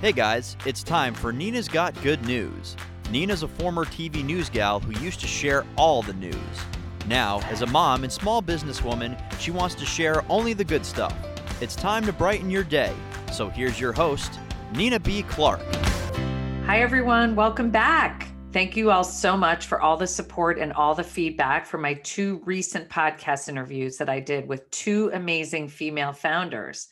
Hey guys, it's time for Nina's Got Good News. Nina's a former TV news gal who used to share all the news. Now, as a mom and small businesswoman, she wants to share only the good stuff. It's time to brighten your day. So here's your host, Nina B. Clark. Hi, everyone. Welcome back. Thank you all so much for all the support and all the feedback for my two recent podcast interviews that I did with two amazing female founders.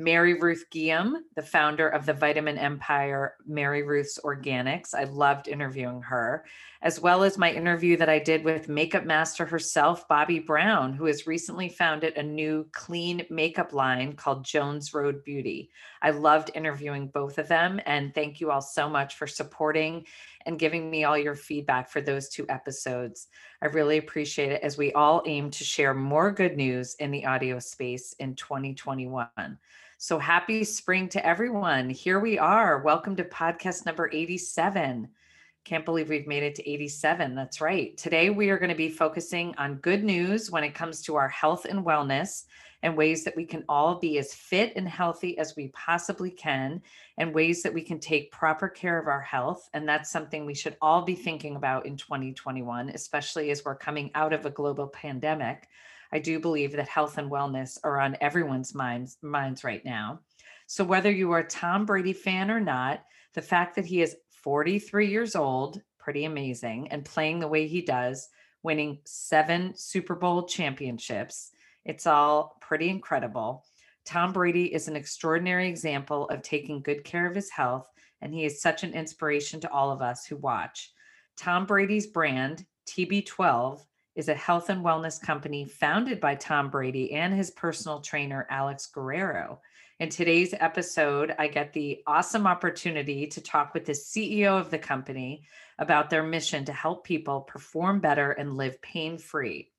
Mary Ruth Ghiyam, the founder of the vitamin empire, Mary Ruth's Organics. I loved interviewing her, as well as my interview that I did with makeup master herself, Bobbi Brown, who has recently founded a new clean makeup line called Jones Road Beauty. I loved interviewing both of them. And thank you all so much for supporting and giving me all your feedback for those two episodes. I really appreciate it as we all aim to share more good news in the audio space in 2021. So happy spring to everyone. Here we are. Welcome to podcast number 87. Can't believe we've made it to 87. That's right. Today we are going to be focusing on good news when it comes to our health and wellness and ways that we can all be as fit and healthy as we possibly can and ways that we can take proper care of our health. And that's something we should all be thinking about in 2021, especially as we're coming out of a global pandemic. I do believe that health and wellness are on everyone's minds minds right now. So whether you are a Tom Brady fan or not, the fact that he is 43 years old, pretty amazing, and playing the way he does, winning seven Super Bowl championships, it's all pretty incredible. Tom Brady is an extraordinary example of taking good care of his health, and he is such an inspiration to all of us who watch. Tom Brady's brand, TB12, is a health and wellness company founded by Tom Brady and his personal trainer, Alex Guerrero. In today's episode, I get the awesome opportunity to talk with the CEO of the company about their mission to help people perform better and live pain free.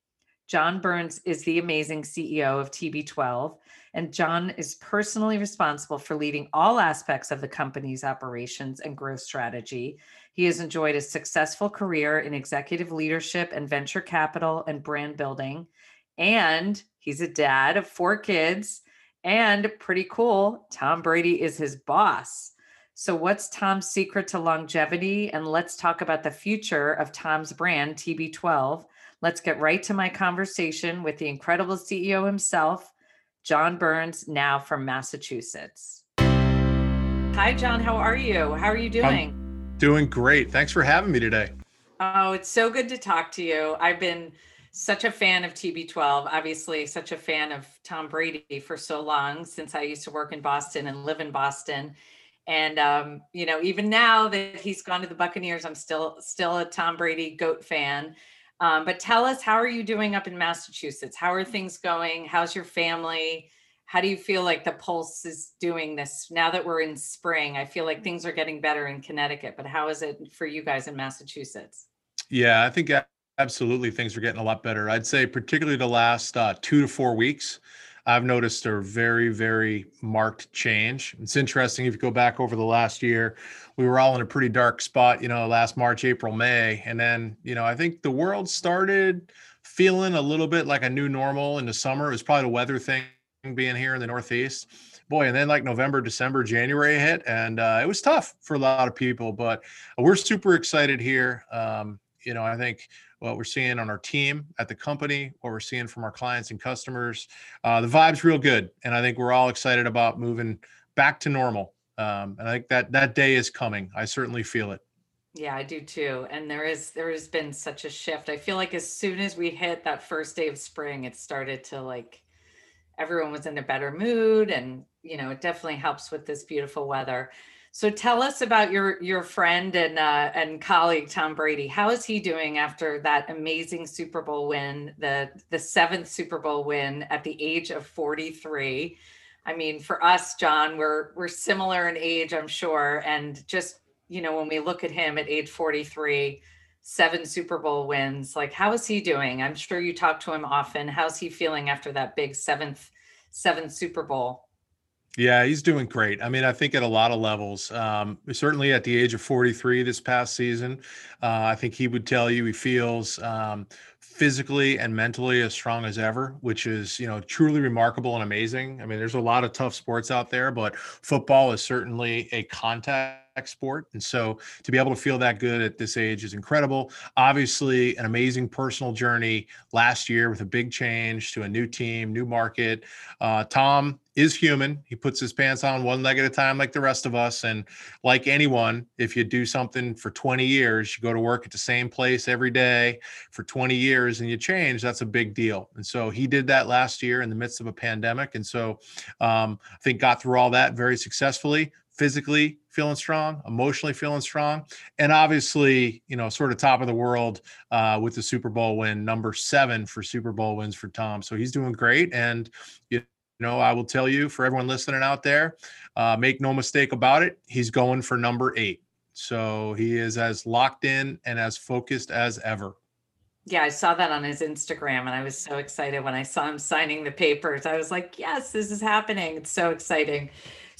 John Burns is the amazing CEO of TB12, and John is personally responsible for leading all aspects of the company's operations and growth strategy. He has enjoyed a successful career in executive leadership and venture capital and brand building. And he's a dad of four kids. And pretty cool, Tom Brady is his boss. So, what's Tom's secret to longevity? And let's talk about the future of Tom's brand, TB12 Let's get right to my conversation with the incredible CEO himself, John Burns, now from Massachusetts. Hi, John. How are you? How are you doing? Doing great. Thanks for having me today. Oh, it's so good to talk to you. I've been such a fan of TB12, obviously, such a fan of Tom Brady for so long since I used to work in Boston and live in Boston. And um, you know, even now that he's gone to the Buccaneers, I'm still still a Tom Brady goat fan. Um, but tell us, how are you doing up in Massachusetts? How are things going? How's your family? How do you feel like the pulse is doing this now that we're in spring? I feel like things are getting better in Connecticut, but how is it for you guys in Massachusetts? Yeah, I think absolutely things are getting a lot better. I'd say, particularly the last uh, two to four weeks. I've noticed a very, very marked change. It's interesting if you go back over the last year, we were all in a pretty dark spot, you know, last March, April, May. And then, you know, I think the world started feeling a little bit like a new normal in the summer. It was probably the weather thing being here in the Northeast. Boy, and then like November, December, January hit, and uh, it was tough for a lot of people. But we're super excited here. Um, you know, I think what we're seeing on our team at the company, what we're seeing from our clients and customers. Uh, the vibe's real good, and I think we're all excited about moving back to normal. Um, and I think that that day is coming. I certainly feel it. Yeah, I do too. And there is there has been such a shift. I feel like as soon as we hit that first day of spring, it started to like everyone was in a better mood and you know, it definitely helps with this beautiful weather. So tell us about your your friend and uh, and colleague Tom Brady. How is he doing after that amazing Super Bowl win, the the seventh Super Bowl win at the age of 43? I mean, for us, John, we're we're similar in age, I'm sure, and just you know when we look at him at age 43, seven Super Bowl wins, like how is he doing? I'm sure you talk to him often. How's he feeling after that big seventh seventh Super Bowl? Yeah, he's doing great. I mean, I think at a lot of levels, um, certainly at the age of 43 this past season, uh, I think he would tell you he feels um, physically and mentally as strong as ever, which is, you know, truly remarkable and amazing. I mean, there's a lot of tough sports out there, but football is certainly a contact sport. And so to be able to feel that good at this age is incredible. Obviously, an amazing personal journey last year with a big change to a new team, new market. Uh, Tom is human. He puts his pants on one leg at a time, like the rest of us. And like anyone, if you do something for 20 years, you go to work at the same place every day for 20 years and you change, that's a big deal. And so he did that last year in the midst of a pandemic. And so um, I think got through all that very successfully physically feeling strong, emotionally feeling strong, and obviously, you know, sort of top of the world uh, with the Super Bowl win, number seven for Super Bowl wins for Tom. So he's doing great. And, you know, I will tell you for everyone listening out there, uh, make no mistake about it, he's going for number eight. So he is as locked in and as focused as ever. Yeah, I saw that on his Instagram and I was so excited when I saw him signing the papers. I was like, yes, this is happening. It's so exciting.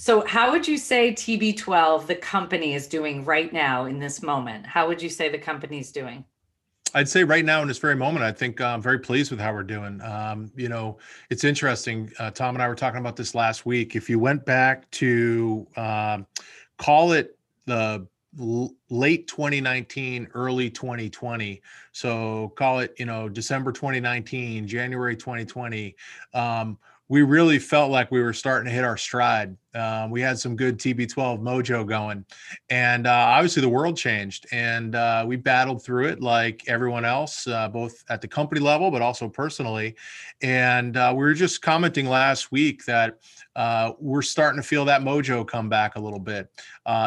So, how would you say TB12, the company, is doing right now in this moment? How would you say the company's doing? I'd say right now in this very moment, I think I'm very pleased with how we're doing. Um, you know, it's interesting. Uh, Tom and I were talking about this last week. If you went back to um, call it the late 2019 early 2020 so call it you know december 2019 january 2020 um, we really felt like we were starting to hit our stride. Um, we had some good TB12 mojo going, and uh, obviously the world changed, and uh, we battled through it like everyone else, uh, both at the company level but also personally. And uh, we were just commenting last week that uh, we're starting to feel that mojo come back a little bit.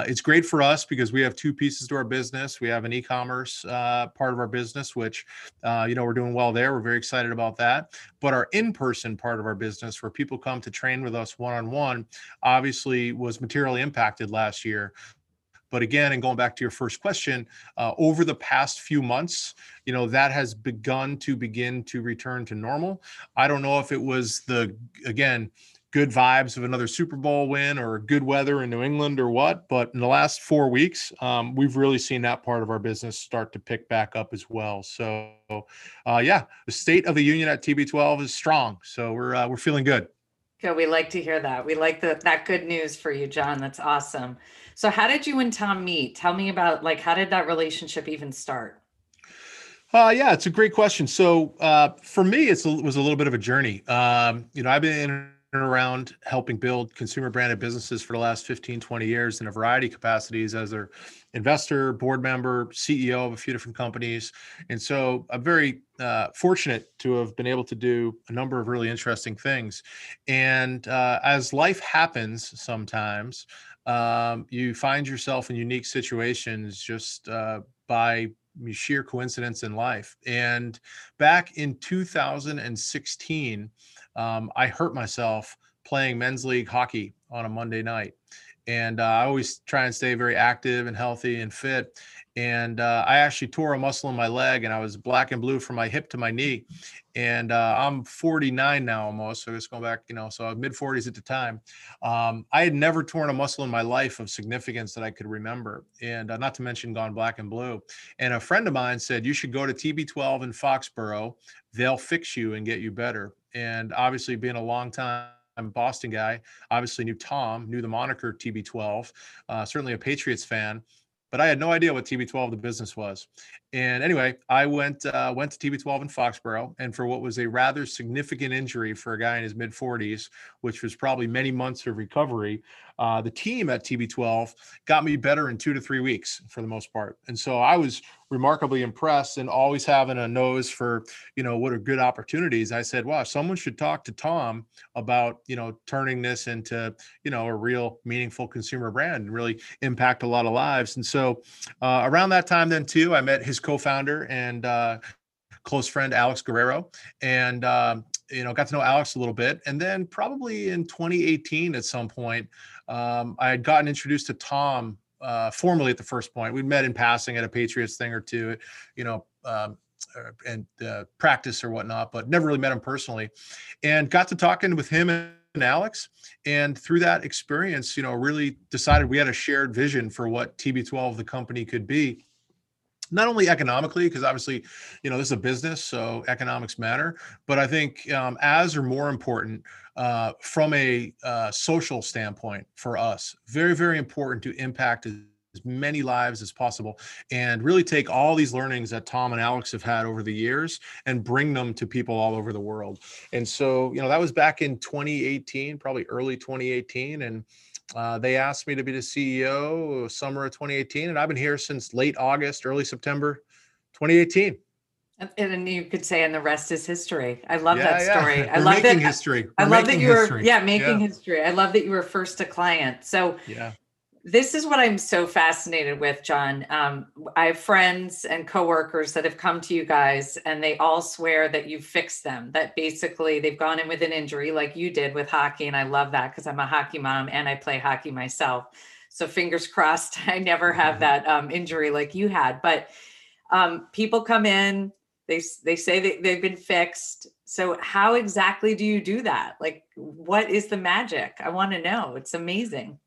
It's great for us because we have two pieces to our business. We have an e-commerce part of our business, which you know we're doing well there. We're very excited about that. But our in-person part of our business, where people come to train with us one-on-one, obviously was materially impacted last year. But again, and going back to your first question, uh, over the past few months, you know, that has begun to begin to return to normal. I don't know if it was the, again, good vibes of another Super Bowl win or good weather in New England or what. But in the last four weeks, um, we've really seen that part of our business start to pick back up as well. So, uh, yeah, the state of the union at TB12 is strong. So we're uh, we're feeling good. Good. We like to hear that. We like the, that good news for you, John. That's awesome. So, how did you and Tom meet? Tell me about like how did that relationship even start? Uh, yeah, it's a great question. So uh, for me, it was a little bit of a journey. Um, you know, I've been in around helping build consumer branded businesses for the last 15 20 years in a variety of capacities as their investor board member ceo of a few different companies. And so i'm very uh, fortunate to have been able to do a number of really interesting things. And uh, as life happens sometimes um, you find yourself in unique situations just uh, by sheer coincidence in life. And back in 2016 um, I hurt myself playing men's league hockey on a Monday night. And uh, I always try and stay very active and healthy and fit. And uh, I actually tore a muscle in my leg and I was black and blue from my hip to my knee. And uh, I'm 49 now almost. So it's going back, you know, so mid 40s at the time. Um, I had never torn a muscle in my life of significance that I could remember. And uh, not to mention gone black and blue. And a friend of mine said, You should go to TB12 in Foxborough. They'll fix you and get you better and obviously being a long time Boston guy, obviously knew Tom, knew the moniker TB12, uh, certainly a Patriots fan, but I had no idea what TB12 the business was. And anyway, I went uh, went to TB12 in Foxborough, and for what was a rather significant injury for a guy in his mid 40s, which was probably many months of recovery, uh, the team at TB12 got me better in two to three weeks for the most part. And so I was remarkably impressed and always having a nose for, you know, what are good opportunities. I said, wow, someone should talk to Tom about, you know, turning this into, you know, a real meaningful consumer brand and really impact a lot of lives. And so uh, around that time, then too, I met his co founder and, uh, close friend Alex Guerrero, and um, you know got to know Alex a little bit. And then probably in 2018 at some point, um, I had gotten introduced to Tom uh, formally at the first point. We'd met in passing at a Patriots thing or two, you know, um, and uh, practice or whatnot, but never really met him personally. And got to talking with him and Alex. And through that experience, you know, really decided we had a shared vision for what TB12, the company, could be not only economically because obviously you know this is a business so economics matter but i think um, as or more important uh, from a uh, social standpoint for us very very important to impact as many lives as possible and really take all these learnings that Tom and Alex have had over the years and bring them to people all over the world. And so, you know, that was back in 2018, probably early 2018. And uh, they asked me to be the CEO summer of 2018. And I've been here since late August, early September 2018. And, you could say, and the rest is history. I love yeah, that story. Yeah. I We're love that. History. I love that you were, yeah, making yeah. history. I love that you were first a client. So, yeah this is what I'm so fascinated with, John. Um, I have friends and coworkers that have come to you guys, and they all swear that you fixed them. That basically they've gone in with an injury, like you did with hockey, and I love that because I'm a hockey mom and I play hockey myself. So fingers crossed, I never have mm-hmm. that um, injury like you had. But um, people come in, they they say that they've been fixed. So how exactly do you do that? Like, what is the magic? I want to know. It's amazing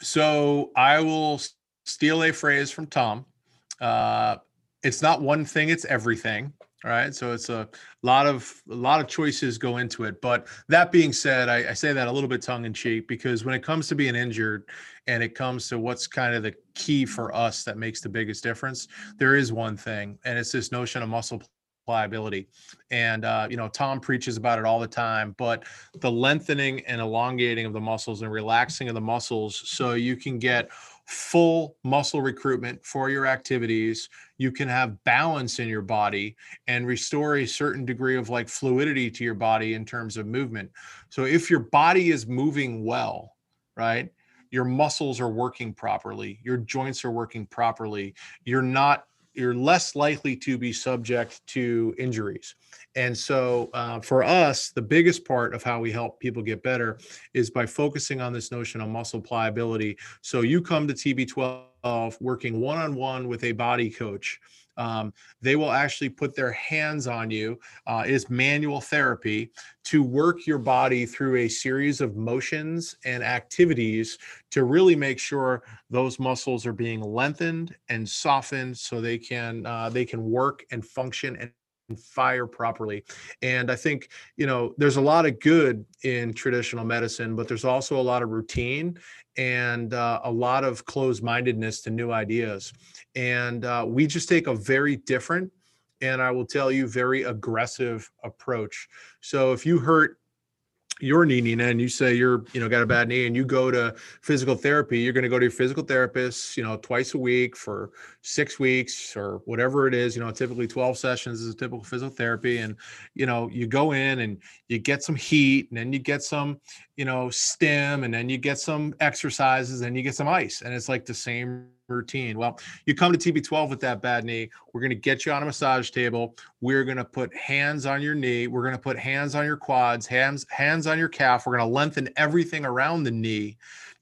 so I will steal a phrase from Tom. Uh, it's not one thing; it's everything. Right. So it's a lot of a lot of choices go into it. But that being said, I, I say that a little bit tongue in cheek because when it comes to being injured, and it comes to what's kind of the key for us that makes the biggest difference, there is one thing, and it's this notion of muscle pliability. And, uh, you know, Tom preaches about it all the time, but the lengthening and elongating of the muscles and relaxing of the muscles so you can get full muscle recruitment for your activities. You can have balance in your body and restore a certain degree of like fluidity to your body in terms of movement. So if your body is moving well, right? Your muscles are working properly, your joints are working properly, you're not you're less likely to be subject to injuries. And so, uh, for us, the biggest part of how we help people get better is by focusing on this notion of muscle pliability. So, you come to TB12 working one on one with a body coach um, they will actually put their hands on you. Uh, is manual therapy to work your body through a series of motions and activities to really make sure those muscles are being lengthened and softened so they can uh, they can work and function and fire properly. And I think, you know, there's a lot of good in traditional medicine, but there's also a lot of routine and uh, a lot of closed mindedness to new ideas. And uh, we just take a very different and I will tell you, very aggressive approach. So if you hurt your knee, Nina, and you say you're, you know, got a bad knee and you go to physical therapy, you're going to go to your physical therapist, you know, twice a week for six weeks or whatever it is, you know, typically 12 sessions is a typical physical therapy. And, you know, you go in and you get some heat and then you get some, you know, stim and then you get some exercises and you get some ice. And it's like the same routine. Well, you come to TB12 with that bad knee. We're going to get you on a massage table. We're going to put hands on your knee. We're going to put hands on your quads, hands hands on your calf. We're going to lengthen everything around the knee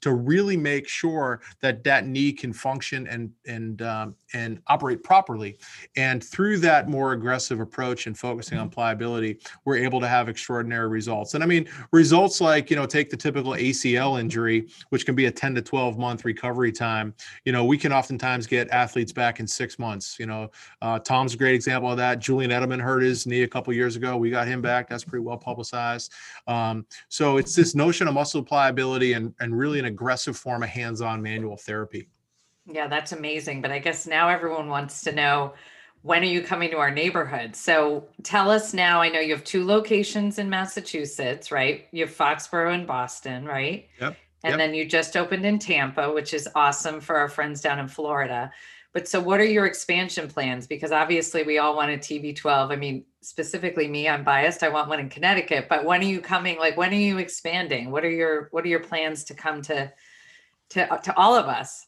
to really make sure that that knee can function and and um, and operate properly. And through that more aggressive approach and focusing on pliability, we're able to have extraordinary results. And I mean, results like you know, take the typical ACL injury, which can be a 10 to 12 month recovery time. You know, we can oftentimes get athletes back in six months. You know, uh, Tom's a great example of that. Julian Edelman hurt his knee a couple years ago. We got him back. That's pretty well publicized. Um, so it's this notion of muscle pliability and and really an aggressive form of hands-on manual therapy. Yeah, that's amazing. But I guess now everyone wants to know when are you coming to our neighborhood? So tell us now. I know you have two locations in Massachusetts, right? You have Foxborough and Boston, right? Yep. And yep. then you just opened in Tampa, which is awesome for our friends down in Florida. But so what are your expansion plans? Because obviously we all want a TB12. I mean, specifically me, I'm biased. I want one in Connecticut, but when are you coming? Like when are you expanding? What are your what are your plans to come to to to all of us?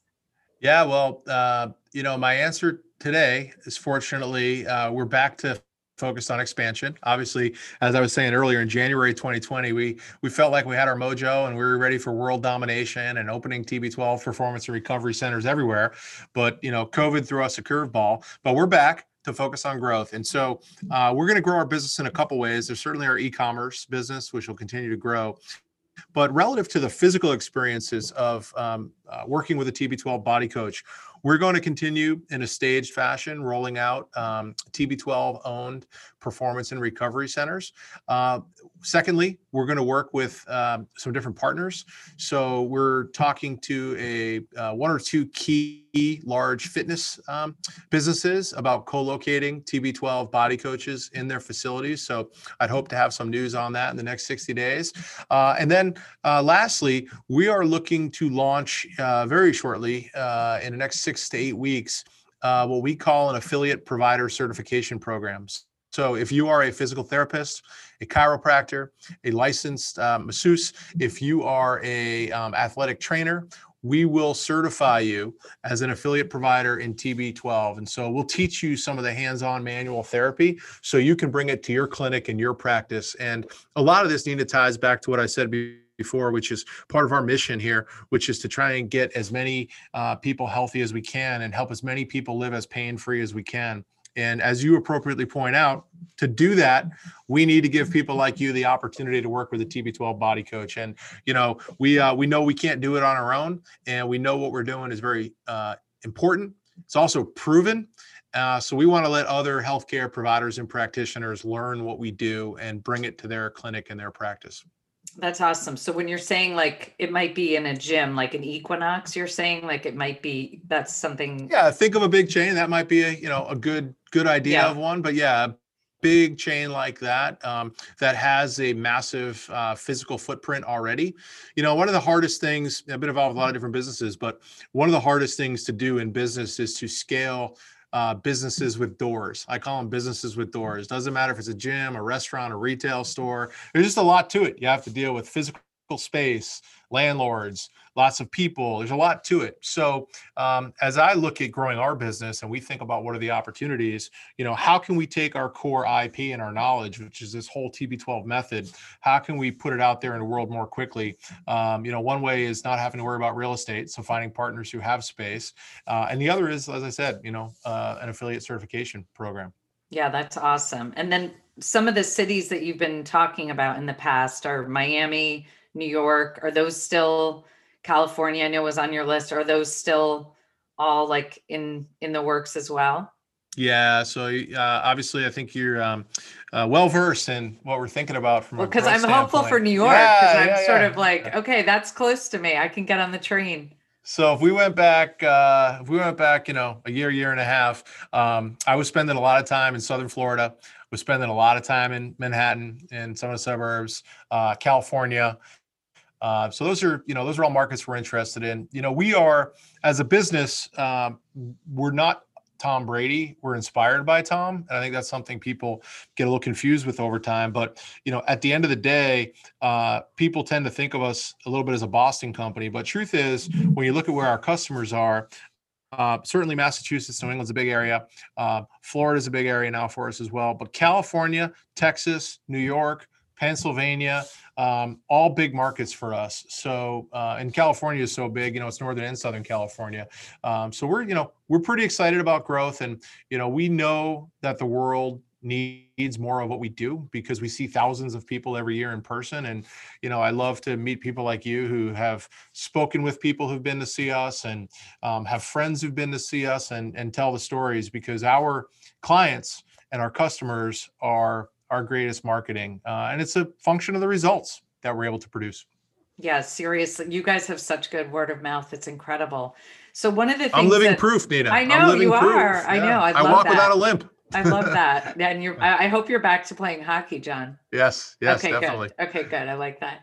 Yeah, well, uh, you know, my answer today is fortunately uh, we're back to focused on expansion. Obviously, as I was saying earlier, in January 2020, we we felt like we had our mojo and we were ready for world domination and opening TB12 performance and recovery centers everywhere. But you know, COVID threw us a curveball. But we're back to focus on growth, and so uh, we're going to grow our business in a couple ways. There's certainly our e-commerce business, which will continue to grow. but relative to the physical experiences of um, uh, working with a TB12 body coach, we're going to continue in a staged fashion, rolling out um, TB12 owned performance and recovery centers. Uh, secondly, we're going to work with um, some different partners. So we're talking to a uh, one or two key large fitness um, businesses about co-locating TB12 body coaches in their facilities. So I'd hope to have some news on that in the next 60 days. Uh, and then uh, lastly, we are looking to launch uh, very shortly uh, in the next six to eight weeks uh, what we call an affiliate provider certification programs. So if you are a physical therapist, a chiropractor, a licensed uh, masseuse, if you are a um, athletic trainer, we will certify you as an affiliate provider in TB12. And so we'll teach you some of the hands-on manual therapy so you can bring it to your clinic and your practice. And a lot of this, Nina, ties back to what I said before before, which is part of our mission here, which is to try and get as many uh, people healthy as we can and help as many people live as pain free as we can. And as you appropriately point out, to do that, we need to give people like you the opportunity to work with a TB12 body coach. And you know, we uh, we know we can't do it on our own, and we know what we're doing is very uh, important. It's also proven. Uh, so we want to let other healthcare providers and practitioners learn what we do and bring it to their clinic and their practice. That's awesome. So when you're saying like it might be in a gym, like an Equinox, you're saying like it might be that's something. Yeah, think of a big chain. That might be a you know a good good idea yeah. of one. But yeah, big chain like that um, that has a massive uh, physical footprint already. You know, one of the hardest things. I've been involved with a lot of different businesses, but one of the hardest things to do in business is to scale uh, businesses with doors. I call them businesses with doors. Doesn't matter if it's a gym, a restaurant, a retail store. There's just a lot to it. You have to deal with physical space, landlords, lots of people. There's a lot to it. So um, as I look at growing our business and we think about what are the opportunities, you know, how can we take our core IP and our knowledge, which is this whole TB12 method, how can we put it out there in the world more quickly? Um, you know, one way is not having to worry about real estate, so finding partners who have space, uh, and the other is, as I said, you know, uh, an affiliate certification program. Yeah, that's awesome. And then some of the cities that you've been talking about in the past are Miami, New York. Are those still California? I know was on your list. Are those still all like in in the works as well? Yeah, so uh, obviously, I think you're um, uh, well versed in what we're thinking about from. Well, because I'm standpoint. hopeful for New York. Because yeah, I'm yeah, sort yeah. of like, okay, that's close to me. I can get on the train. So if we went back, uh, if we went back, you know, a year, year and a half, um, I was spending a lot of time in Southern Florida. Was spending a lot of time in Manhattan and some of the suburbs, uh, California, uh, so those are, you know, those are all markets we're interested in. You know, we are as a business, um, we're not Tom Brady. We're inspired by Tom, and I think that's something people get a little confused with over time. But you know, at the end of the day, uh, people tend to think of us a little bit as a Boston company. But truth is, when you look at where our customers are, uh, certainly Massachusetts, New England's a big area. Uh, Florida's a big area now for us as well. But California, Texas, New York, Pennsylvania, um, all big markets for us. So, uh, and California is so big, you know, it's Northern and Southern California. Um, so we're, you know, we're pretty excited about growth. And, you know, we know that the world needs more of what we do because we see thousands of people every year in person and you know i love to meet people like you who have spoken with people who've been to see us and um, have friends who've been to see us and and tell the stories because our clients and our customers are our greatest marketing. Uh, and it's a function of the results that we're able to produce. Yeah, seriously. You guys have such good word of mouth. It's incredible. So one of the things I'm living that, proof, Nina. I know you proof. are. Yeah. I know. I, I walk that. without a limp. I love that. And you're I hope you're back to playing hockey, John. Yes, yes, okay, definitely. Good. Okay, good. I like that.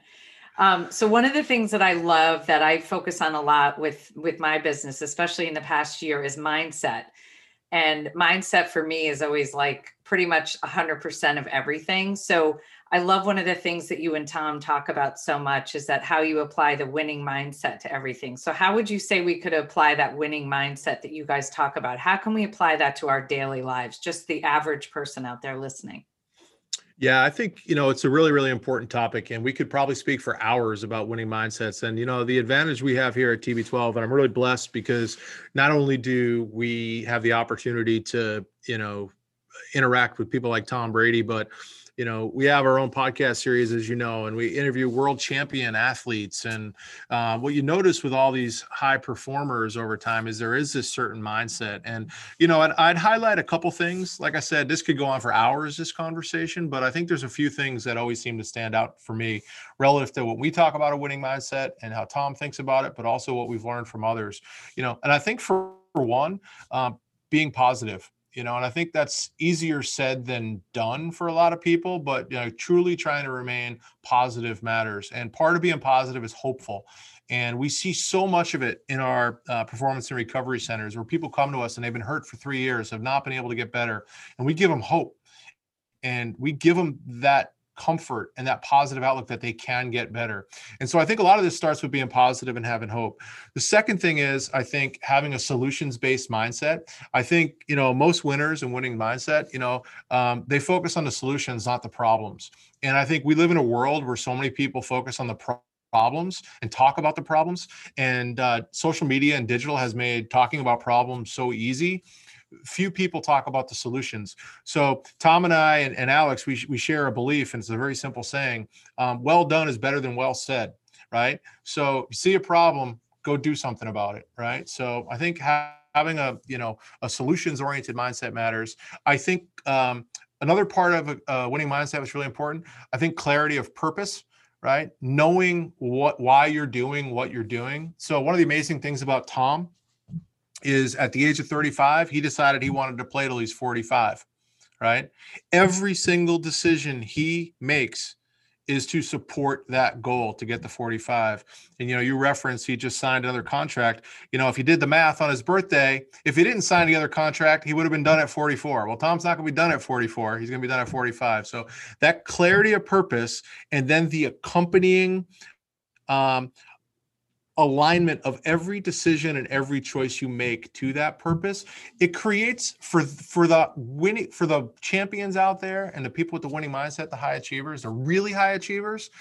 Um, so one of the things that I love that I focus on a lot with with my business, especially in the past year, is mindset. And mindset for me is always like pretty much 100% of everything. So I love one of the things that you and Tom talk about so much is that how you apply the winning mindset to everything. So, how would you say we could apply that winning mindset that you guys talk about? How can we apply that to our daily lives, just the average person out there listening? Yeah, I think, you know, it's a really, really important topic. And we could probably speak for hours about winning mindsets. And, you know, the advantage we have here at TB12, and I'm really blessed because not only do we have the opportunity to, you know, interact with people like Tom Brady, but you know, we have our own podcast series, as you know, and we interview world champion athletes. And uh, what you notice with all these high performers over time is there is this certain mindset. And, you know, I'd, I'd highlight a couple things. Like I said, this could go on for hours, this conversation, but I think there's a few things that always seem to stand out for me relative to what we talk about a winning mindset and how Tom thinks about it, but also what we've learned from others, you know, and I think for, for one, um, being positive you know and i think that's easier said than done for a lot of people but you know truly trying to remain positive matters. And part of being positive is hopeful. And we see so much of it in our uh, performance and recovery centers where people come to us and they've been hurt for three years have not been able to get better and we give them hope. And we give them that comfort and that positive outlook that they can get better. And so I think a lot of this starts with being positive and having hope. The second thing is I think having a solutions based mindset. I think, you know, most winners and winning mindset, you know, um, they focus on the solutions, not the problems. And I think we live in a world where so many people focus on the problems problems and talk about the problems. And uh, social media and digital has made talking about problems so easy few people talk about the solutions. So Tom and I and, and Alex, we, we share a belief, and it's a very simple saying: um, "Well done is better than well said." Right. So see a problem, go do something about it. Right. So I think ha- having a you know a solutions oriented mindset matters. I think um, another part of a, a winning mindset was really important. I think clarity of purpose right knowing what why you're doing what you're doing so one of the amazing things about tom is at the age of 35, he decided he wanted to play till he's 45, right? Every single decision he makes is to support that goal to get the 45. And you know, you reference he just signed another contract. You know, if he did the math on his birthday, if he didn't sign the other contract, he would have been done at 44. Well, Tom's not going to be done at 44. He's going to be done at 45. So that clarity of purpose and then the accompanying um, alignment of every decision and every choice you make to that purpose it creates for for the winning for the champions out there and the people with the winning mindset the high achievers the really high achievers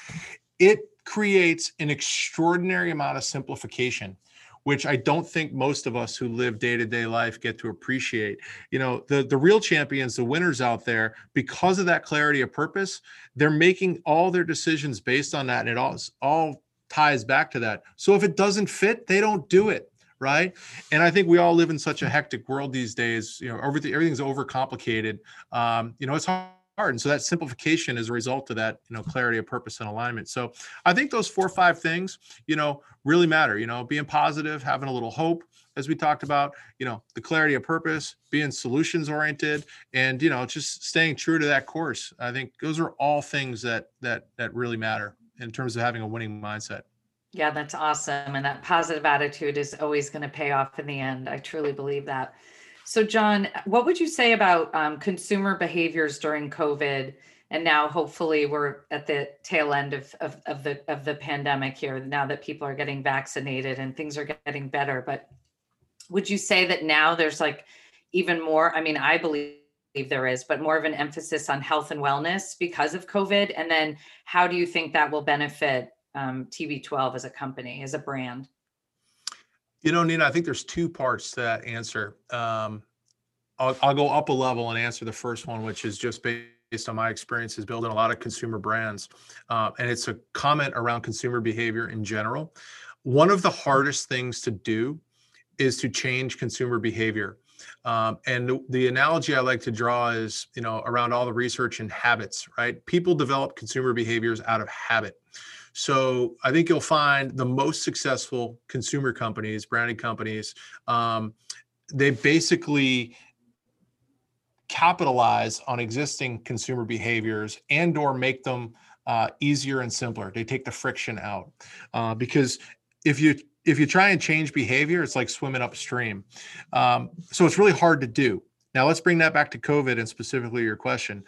it creates an extraordinary amount of simplification which I don't think most of us who live day-to-day life get to appreciate. You know, the the real champions, the winners out there, because of that clarity of purpose, they're making all their decisions based on that, and it all all ties back to that. So if it doesn't fit, they don't do it. Right. And I think we all live in such a hectic world these days. You know, everything everything's overcomplicated. Um, you know, it's hard. And so that simplification is a result of that, you know, clarity of purpose and alignment. So I think those four or five things, you know, really matter. You know, being positive, having a little hope, as we talked about, you know, the clarity of purpose, being solutions oriented, and you know, just staying true to that course. I think those are all things that that that really matter in terms of having a winning mindset. Yeah, that's awesome. And that positive attitude is always going to pay off in the end. I truly believe that. So, John, what would you say about um, consumer behaviors during COVID? And now, hopefully, we're at the tail end of, of, of the of the pandemic here. Now that people are getting vaccinated and things are getting better, but would you say that now there's like even more? I mean, I believe there is, but more of an emphasis on health and wellness because of COVID? And then how do you think that will benefit um, TB12 as a company, as a brand? You know, Nina, I think there's two parts to that answer. Um, I'll, I'll go up a level and answer the first one, which is just based on my experiences building a lot of consumer brands. Uh, and it's a comment around consumer behavior in general. One of the hardest things to do is to change consumer behavior. Um, and the, the, analogy I like to draw is, you know, around all the research and habits, right? People develop consumer behaviors out of habit. So I think you'll find the most successful consumer companies, branding companies, um, they basically capitalize on existing consumer behaviors and or make them uh, easier and simpler. They take the friction out uh, because if you if you try and change behavior, it's like swimming upstream. Um, so it's really hard to do. Now let's bring that back to COVID and specifically your question.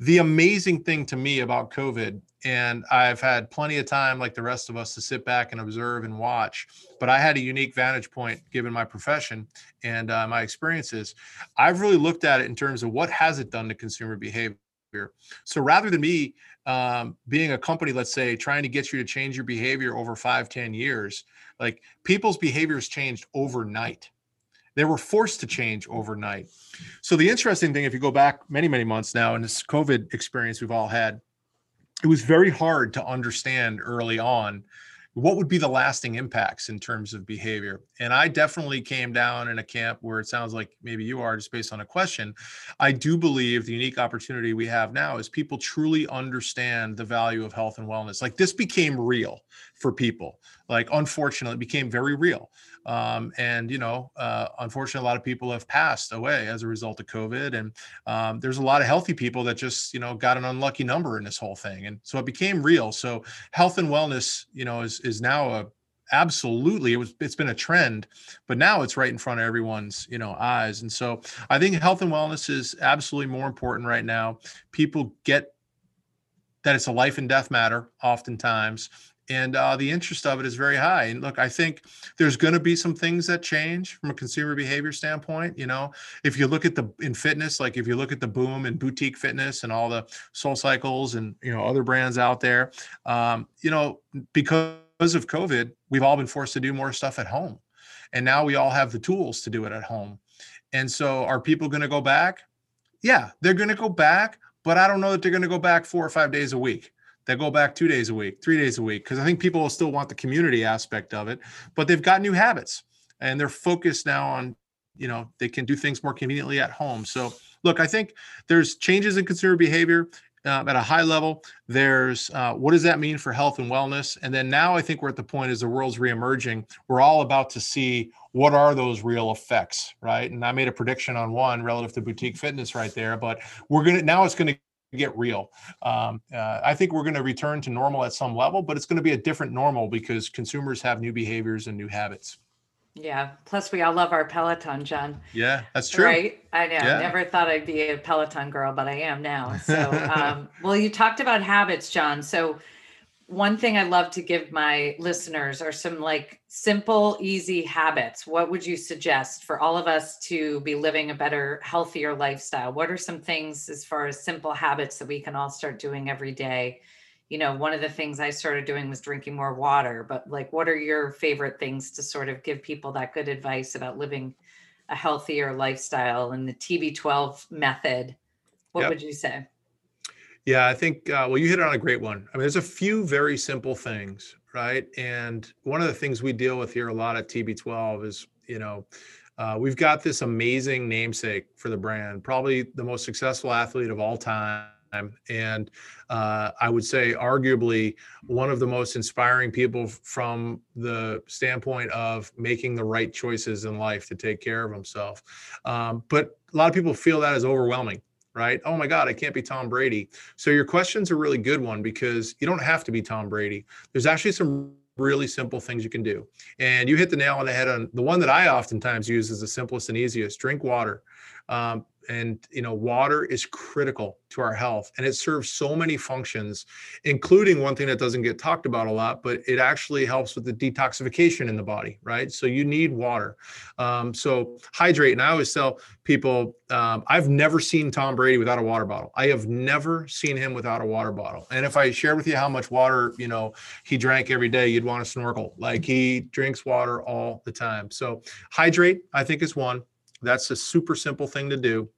The amazing thing to me about COVID, and I've had plenty of time, like the rest of us, to sit back and observe and watch, but I had a unique vantage point given my profession and uh, my experiences. I've really looked at it in terms of what has it done to consumer behavior. So rather than me um, being a company, let's say, trying to get you to change your behavior over five, ten years, like people's behaviors changed overnight. They were forced to change overnight. So the interesting thing, if you go back many, many months now, in this COVID experience we've all had, it was very hard to understand early on what would be the lasting impacts in terms of behavior? And i definitely came down in a camp where it sounds like maybe you are just based on a question. I do believe the unique opportunity we have now is people truly understand the value of health and wellness. Like this became real for people. Like unfortunately it became very real um, and you know, uh, unfortunately, a lot of people have passed away as a result of COVID. And um, there's a lot of healthy people that just you know got an unlucky number in this whole thing, and so it became real. So health and wellness, you know, is is now a absolutely it was it's been a trend but now it's right in front of everyone's you know eyes and so i think health and wellness is absolutely more important right now people get that it's a life and death matter oftentimes and uh, the interest of it is very high. And look, I think there's going to be some things that change from a consumer behavior standpoint. You know, if you look at the in fitness, like if you look at the boom in boutique fitness and all the Soul Cycles and you know other brands out there, um, you know, because of COVID, we've all been forced to do more stuff at home, and now we all have the tools to do it at home. And so, are people going to go back? Yeah, they're going to go back, but I don't know that they're going to go back four or five days a week that go back two days a week, three days a week, because I think people will still want the community aspect of it, but they've got new habits and they're focused now on, you know, they can do things more conveniently at home. So, look, I think there's changes in consumer behavior uh, at a high level. There's uh, what does that mean for health and wellness? And then now I think we're at the point as the world's reemerging, we're all about to see what are those real effects, right? And I made a prediction on one relative to boutique fitness right there, but we're gonna now it's gonna get real. Um, uh, I think we're going to return to normal at some level, but it's going to be a different normal because consumers have new behaviors and new habits. Yeah. Plus, we all love our Peloton, John. Yeah, that's true. Right. I know. Yeah. Never thought I'd be a Peloton girl, but I am now. So, um, well, you talked about habits, John. So, one thing I love to give my listeners are some like simple, easy habits. What would you suggest for all of us to be living a better, healthier lifestyle? What are some things as far as simple habits that we can all start doing every day? You know, one of the things I started doing was drinking more water, but like, what are your favorite things to sort of give people that good advice about living a healthier lifestyle and the TB12 method? What yep. would you say? Yeah, I think, uh, well, you hit on a great one. I mean, there's a few very simple things, right? And one of the things we deal with here a lot at TB12 is, you know, uh, we've got this amazing namesake for the brand, probably the most successful athlete of all time. And uh, I would say, arguably, one of the most inspiring people from the standpoint of making the right choices in life to take care of himself. Um, but a lot of people feel that is overwhelming right? Oh my God, I can't be Tom Brady. So your question's a really good one because you don't have to be Tom Brady. There's actually some really simple things you can do. And you hit the nail on the head on the one that I oftentimes use is the simplest and easiest drink water. Um, and you know water is critical to our health and it serves so many functions including one thing that doesn't get talked about a lot but it actually helps with the detoxification in the body right? So you need water. Um, so hydrate and i always tell people um, i've never seen tom brady without a water bottle. I have never seen him without a water bottle. And if i share with you how much water you know he drank every day you'd want to snorkel. Like he drinks water all the time. So hydrate i think is one that's a super simple thing to do.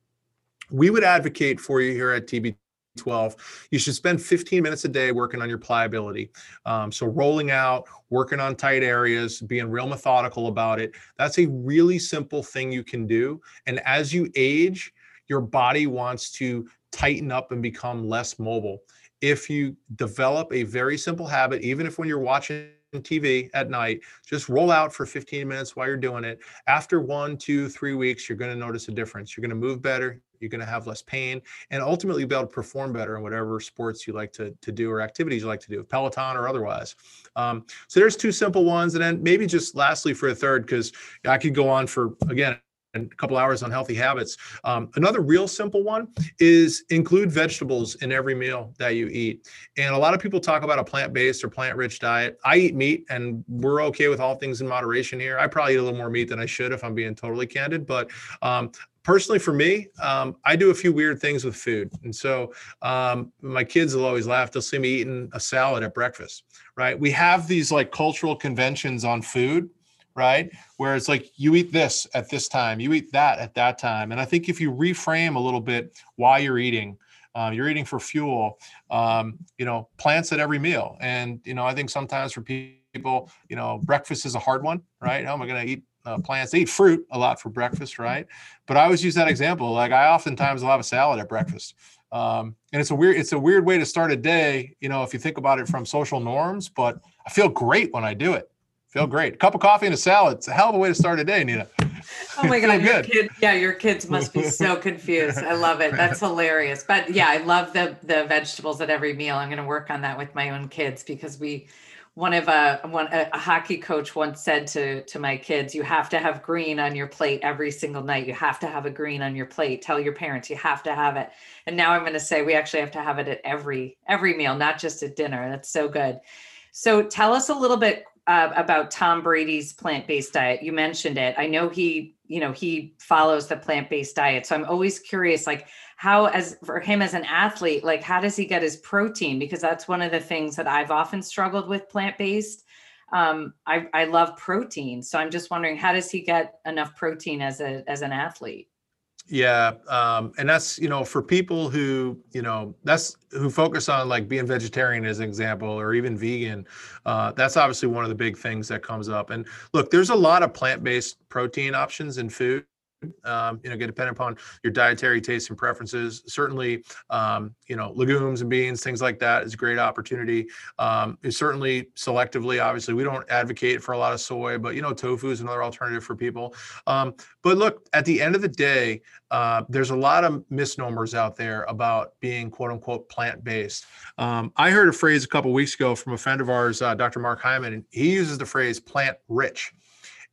We would advocate for you here at TB 12 you should spend 15 minutes a day working on your pliability. Um, so rolling out working on tight areas being real methodical about it. That's a really simple thing you can do. And as you age your body wants to tighten up and become less mobile. If you develop a very simple habit even if when you're watching TV at night, just roll out for 15 minutes while you're doing it. After one, two, three weeks, you're going to notice a difference. You're going to move better. You're going to have less pain and ultimately be able to perform better in whatever sports you like to, to do or activities you like to do, Peloton or otherwise. Um, so there's two simple ones. And then maybe just lastly for a third, because I could go on for, again, and a couple hours on healthy habits. Um, another real simple one is include vegetables in every meal that you eat. And a lot of people talk about a plant based or plant rich diet. I eat meat and we're okay with all things in moderation here. I probably eat a little more meat than I should if I'm being totally candid. But um, personally for me um, i do a few weird things with food and so um, my kids will always laugh they'll see me eating a salad at breakfast right we have these like cultural conventions on food right? Where it's like you eat this at this time, you eat that at that time. And I think if you reframe a little bit why you're eating, um, you're eating for fuel, um, you know, plants at every meal. And, you know, I think sometimes for people, you know, breakfast is a hard one, right? How am I going to eat uh, plants. They eat fruit a lot for breakfast, right? But I always use that example. Like I oftentimes will have a salad at breakfast. Um, and it's a weird, it's a weird way to start a day, you know, if you think about it from social norms, but I feel great when I do it. Feel great. A cup of coffee and a salad. It's a hell of a way to start a day, Nina. Oh my God. Your kid, yeah, your kids must be so confused. I love it. That's hilarious. But yeah, I love the the vegetables at every meal. I'm gonna work on that with my own kids because we one of a uh, one a, hockey coach once said to to my kids you have to have green on your plate every single night you have to have a green on your plate tell your parents you have to have it and now i'm going to say we actually have to have it at every every meal not just at dinner that's so good so tell us a little bit uh, about Tom Brady's plant-based diet. You mentioned it. I know he, you know, he follows the plant-based diet. So I'm always curious, like how, as for him as an athlete, like how does he get his protein? Because that's one of the things that I've often struggled with plant-based. Um, I, I love protein, so I'm just wondering, how does he get enough protein as a as an athlete? Yeah, um, and that's you know for people who you know that's who focus on like being vegetarian as an example, or even vegan. Uh, that's obviously one of the big things that comes up. And look, there's a lot of plant-based protein options in food um, you know, get dependent upon your dietary tastes and preferences. Certainly, um, you know, legumes and beans, things like that is a great opportunity. Um, certainly selectively, obviously, we don't advocate for a lot of soy, but you know, tofu is another alternative for people. Um, but look, at the end of the day, uh, there's a lot of misnomers out there about being quote unquote plant based. Um, I heard a phrase a couple weeks ago from a friend of ours, uh, Dr. Mark Hyman, and he uses the phrase plant rich.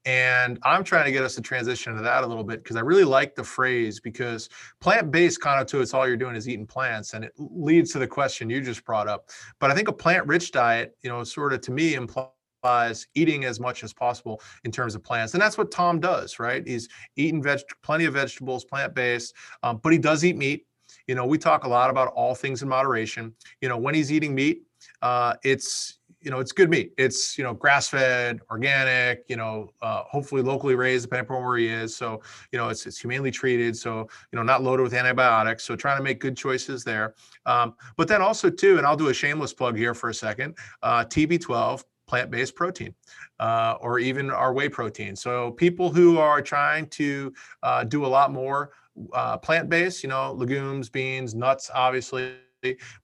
And I'm trying to get us to transition to that a little bit because I really like the phrase because plant based connotates all you're doing is eating plants. And it leads to the question you just brought up. But I think a plant rich diet, you know, sort of to me implies eating as much as possible in terms of plants. And that's what Tom does, right? He's eating veg- plenty of vegetables, plant based, um, but he does eat meat. You know, we talk a lot about all things in moderation. You know, when he's eating meat, uh, it's you know, it's good meat. It's, you know, grass fed, organic, you know, uh, hopefully locally raised, depending upon where he is. So, you know, it's, it's humanely treated. So, you know, not loaded with antibiotics. So trying to make good choices there. Um, but then also too, and I'll do a shameless plug here for a second, uh, TB12, plant-based protein uh, or even our whey protein. So people who are trying to uh, do a lot more uh, plant-based, you know, legumes, beans, nuts, obviously,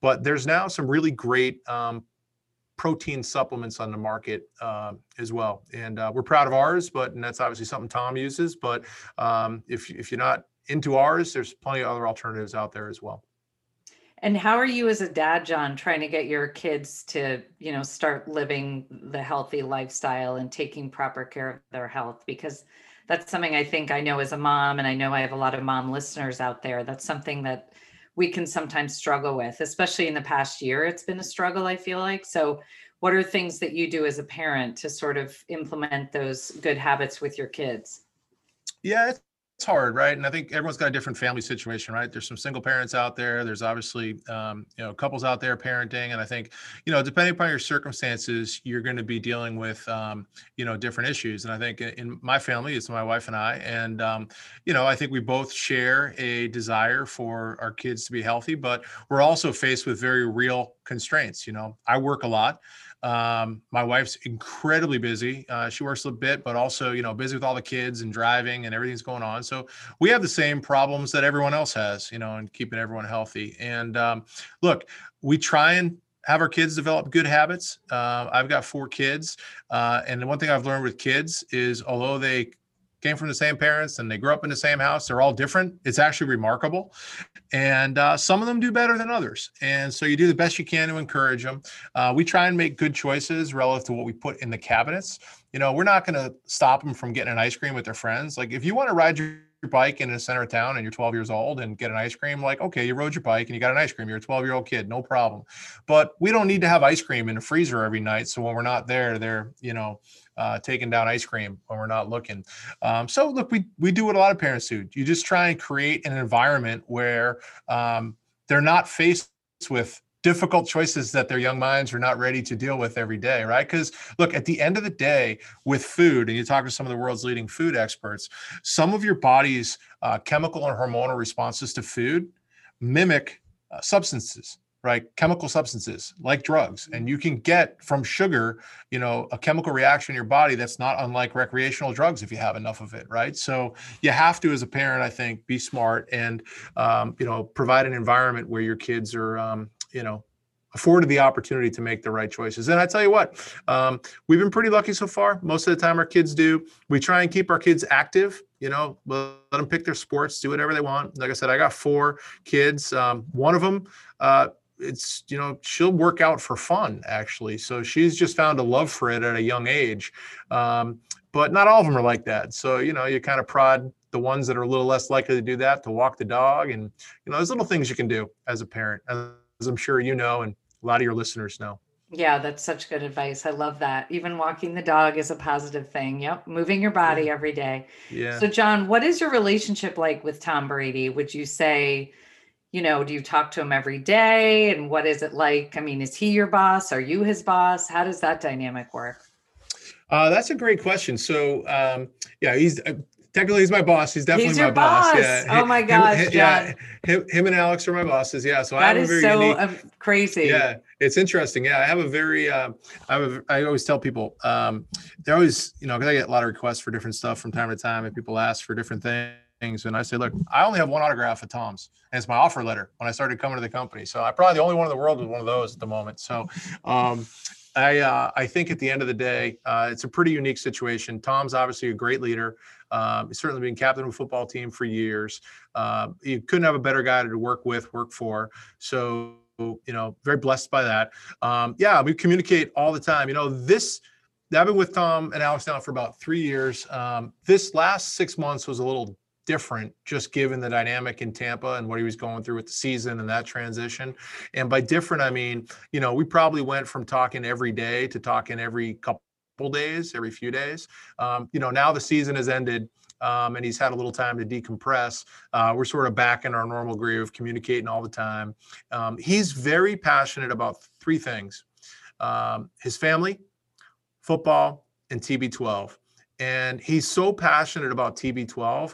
but there's now some really great um, protein supplements on the market uh, as well. And uh, we're proud of ours, but and that's obviously something Tom uses. But um, if if you're not into ours, there's plenty of other alternatives out there as well. And how are you as a dad, John, trying to get your kids to, you know, start living the healthy lifestyle and taking proper care of their health? Because that's something I think I know as a mom, and I know I have a lot of mom listeners out there. That's something that we can sometimes struggle with, especially in the past year. It's been a struggle, I feel like. So, what are things that you do as a parent to sort of implement those good habits with your kids? Yeah, it's hard, right? And I think everyone's got a different family situation, right? There's some single parents out there. There's obviously, um, you know, couples out there parenting, and I think, you know, depending upon your circumstances, you're going to be dealing with, um, you know, different issues. And I think in my family, it's my wife and I, and um, you know, I think we both share a desire for our kids to be healthy, but we're also faced with very real constraints. You know, I work a lot. Um, my wife's incredibly busy. Uh, she works a bit, but also, you know, busy with all the kids and driving and everything's going on. So we have the same problems that everyone else has, you know, and keeping everyone healthy. And um, look, we try and have our kids develop good habits. Uh, I've got four kids, uh, and the one thing I've learned with kids is, although they came from the same parents and they grew up in the same house. They're all different. It's actually remarkable. And uh, some of them do better than others. And so you do the best you can to encourage them. Uh, we try and make good choices relative to what we put in the cabinets. You know, we're not going to stop them from getting an ice cream with their friends. Like if you want to ride your bike in the center of town and you're 12 years old and get an ice cream, like, okay, you rode your bike and you got an ice cream. You're a 12 year old kid, no problem. But we don't need to have ice cream in the freezer every night. So when we're not there, they're, you know, uh, taking down ice cream when we're not looking. Um, so look, we we do what a lot of parents do. You just try and create an environment where um, they're not faced with difficult choices that their young minds are not ready to deal with every day, right? Because look, at the end of the day, with food, and you talk to some of the world's leading food experts, some of your body's uh, chemical and hormonal responses to food mimic uh, substances right chemical substances like drugs and you can get from sugar you know a chemical reaction in your body that's not unlike recreational drugs if you have enough of it right so you have to as a parent i think be smart and um, you know provide an environment where your kids are um, you know afforded the opportunity to make the right choices. And I tell you what, um, we've been pretty lucky so far. Most of the time, our kids do. We try and keep our kids active. You know, let them pick their sports, do whatever they want. Like I said, I got four kids. Um, one of them, uh, it's you know she'll work out for fun actually. So she's just found a love for it at a young age. Um, but not all of them are like that. So you know you kind of prod the ones that are a little less likely to do that to walk the dog and you know there's little things you can do as a parent as i'm sure you know and a lot of your listeners know. Yeah that's such good advice. I love that. Even walking the dog is a positive thing. Yep moving your body every day. Yeah. So john what is your relationship like with tom brady? Would you say you know, do you talk to him every day? And what is it like? I mean, is he your boss? Are you his boss? How does that dynamic work? Uh, that's a great question. So, um, yeah, he's uh, technically he's my boss. He's definitely he's my boss. boss. Yeah. Oh my gosh, him, yeah. Him, him, and Alex are my bosses. Yeah. So that I is very so unique, um, crazy. Yeah, it's interesting. Yeah, I have a very, uh, I have, a, I always tell people, um, they're always, you know, because I get a lot of requests for different stuff from time to time, and people ask for different things things. And I say, look, I only have one autograph of Tom's, and it's my offer letter when I started coming to the company. So I'm probably the only one in the world with one of those at the moment. So um, I uh, I think at the end of the day, uh, it's a pretty unique situation. Tom's obviously a great leader. Um, he's certainly been captain of a football team for years. Uh, you couldn't have a better guy to work with, work for. So you know, very blessed by that. Um, yeah, we communicate all the time. You know, this. I've been with Tom and Alex now for about three years. Um, this last six months was a little different just given the dynamic in Tampa and what he was going through with the season and that transition. And by different, I mean, you know, we probably went from talking every day to talking every couple days, every few days. Um, you know, now the season has ended. Um, and he's had a little time to decompress. Uh, we're sort of back in our normal groove communicating all the time. Um, he's very passionate about three things um, his family, football, and TB12. And he's so passionate about TB12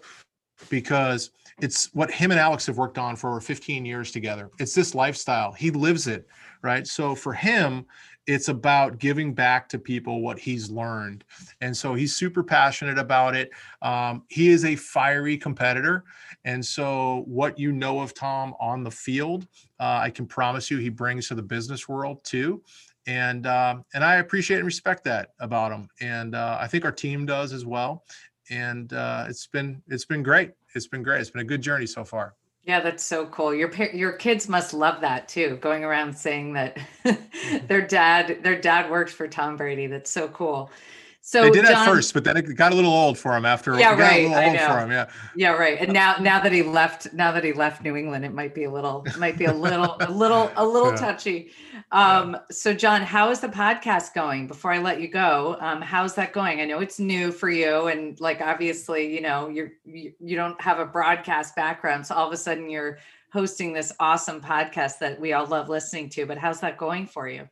because it's what him and Alex have worked on for over 15 years together. It's this lifestyle. He lives it, right? So for him, it's about giving back to people what he's learned. And so he's super passionate about it. Um, he is a fiery competitor. And so, what you know of Tom on the field, uh, I can promise you he brings to the business world too. And um, and I appreciate and respect that about him. And uh, I think our team does as well and uh, it's been it's been great. It's been great. It's been a good journey so far. Yeah, that's so cool. Your your kids must love that too. Going around saying that their dad their dad works for Tom Brady. That's so cool. So they did John, at first, but then it got a little old for him after. Yeah, right. I know. Him, yeah. Yeah, right. And now, now that he left, now that he left New England, it might be a little, might be a little, a little, a little yeah. touchy. Um, yeah. So, John, how is the podcast going? Before I let you go, um, how's that going? I know it's new for you, and like obviously, you know, you're you, you don't have a broadcast background, so all of a sudden you're hosting this awesome podcast that we all love listening to. But how's that going for you?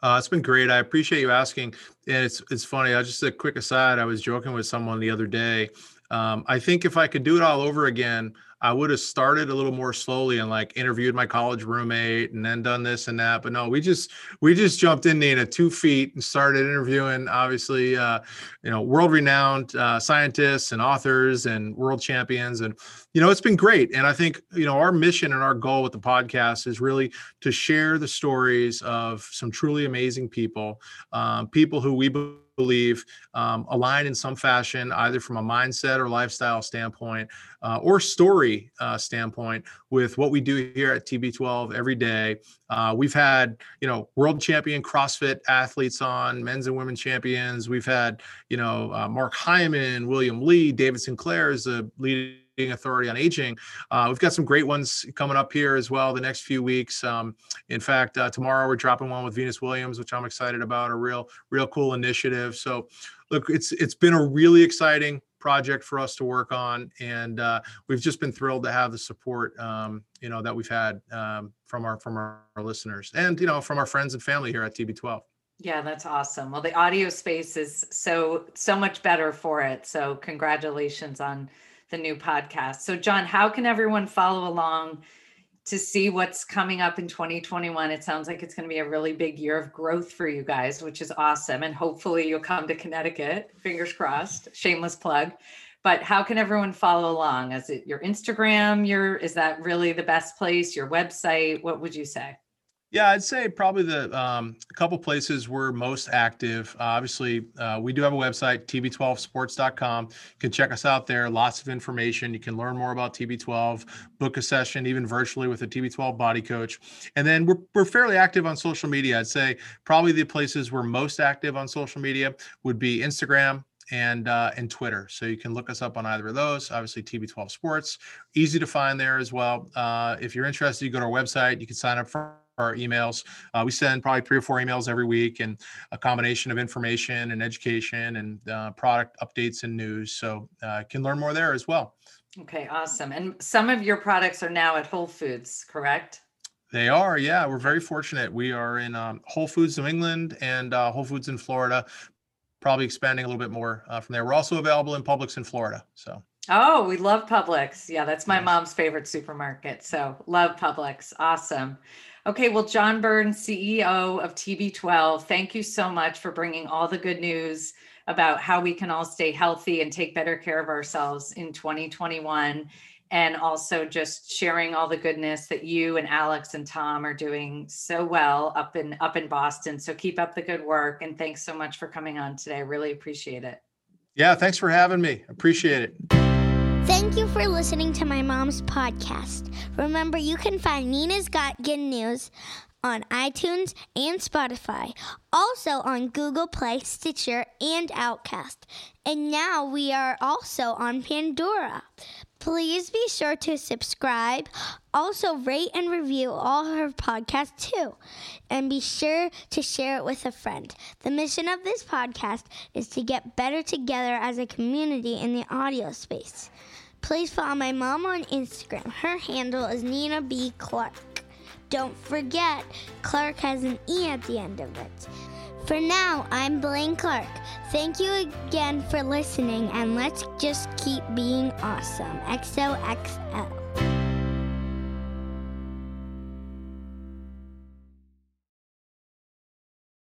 Uh, it's been great. I appreciate you asking. And it's it's funny. I just a quick aside. I was joking with someone the other day. Um, I think if I could do it all over again, I would have started a little more slowly and like interviewed my college roommate and then done this and that. But no, we just we just jumped in Nina two feet and started interviewing obviously uh, you know world renowned uh, scientists and authors and world champions and you know it's been great. And I think you know our mission and our goal with the podcast is really to share the stories of some truly amazing people, um, people who we believe um, align in some fashion, either from a mindset or lifestyle standpoint uh, or story uh, standpoint with what we do here at TB12 every day. Uh, we've had, you know, world champion CrossFit athletes on, men's and women champions. We've had, you know, uh, Mark Hyman, William Li, David Sinclair is a leading authority on aging. Uh, we've got some great ones coming up here as well the next few weeks. Um, in fact, uh, tomorrow we're dropping one with Venus Williams, which I'm excited about. A real, real cool initiative. So, look, it's it's been a really exciting project for us to work on, and uh, we've just been thrilled to have the support, um, you know, that we've had um, from our from our, our listeners, and you know, from our friends and family here at TB12. Yeah, that's awesome. Well, the audio space is so so much better for it. So congratulations on the new podcast. So John, how can everyone follow along to see what's coming up in 2021. It sounds like it's going to be a really big year of growth for you guys, which is awesome. And hopefully you'll come to Connecticut. Fingers crossed. Shameless plug. But how can everyone follow along? Is it your Instagram? Your is that really the best place? Your website? What would you say? Yeah, I'd say probably the um, a couple places we're most active. Uh, obviously, uh, we do have a website, tb12sports.com. You can check us out there. Lots of information. You can learn more about TB12, book a session, even virtually with a TB12 body coach. And then we're, we're fairly active on social media. I'd say probably the places we're most active on social media would be Instagram, and uh, and Twitter. So you can look us up on either of those. Obviously, TB12 Sports, easy to find there as well. Uh, if you're interested, you go to our website. You can sign up for our emails. Uh, we send probably three or four emails every week and a combination of information and education and uh, product updates and news. So uh, can learn more there as well. Okay, awesome. And some of your products are now at Whole Foods, correct? They are, yeah. We're very fortunate. We are in um, Whole Foods New England and uh, Whole Foods in Florida. Probably expanding a little bit more uh, from there. We're also available in Publix in Florida. So. Oh, we love Publix. Yeah, that's my mom's favorite supermarket. So love Publix. Awesome. Okay, well, John Burns, CEO of TB12, thank you so much for bringing all the good news about how we can all stay healthy and take better care of ourselves in 2021 and also just sharing all the goodness that you and Alex and Tom are doing so well up in up in Boston. So keep up the good work and thanks so much for coming on today. I really appreciate it. Yeah, thanks for having me. Appreciate it. Thank you for listening to my mom's podcast. Remember, you can find Nina's Got Good News on iTunes and Spotify, also on Google Play, Stitcher, and Overcast. And now we are also on Pandora. Please be sure to subscribe. Also, rate and review all her podcasts too. And be sure to share it with a friend. The mission of this podcast is to get better together as a community in the audio space. Please follow my mom on Instagram. Her handle is Nina B. Clarke. Don't forget, Clarke has an E at the end of it. For now, I'm Blaine Clarke. Thank you again for listening, and let's just keep being awesome. XOXO.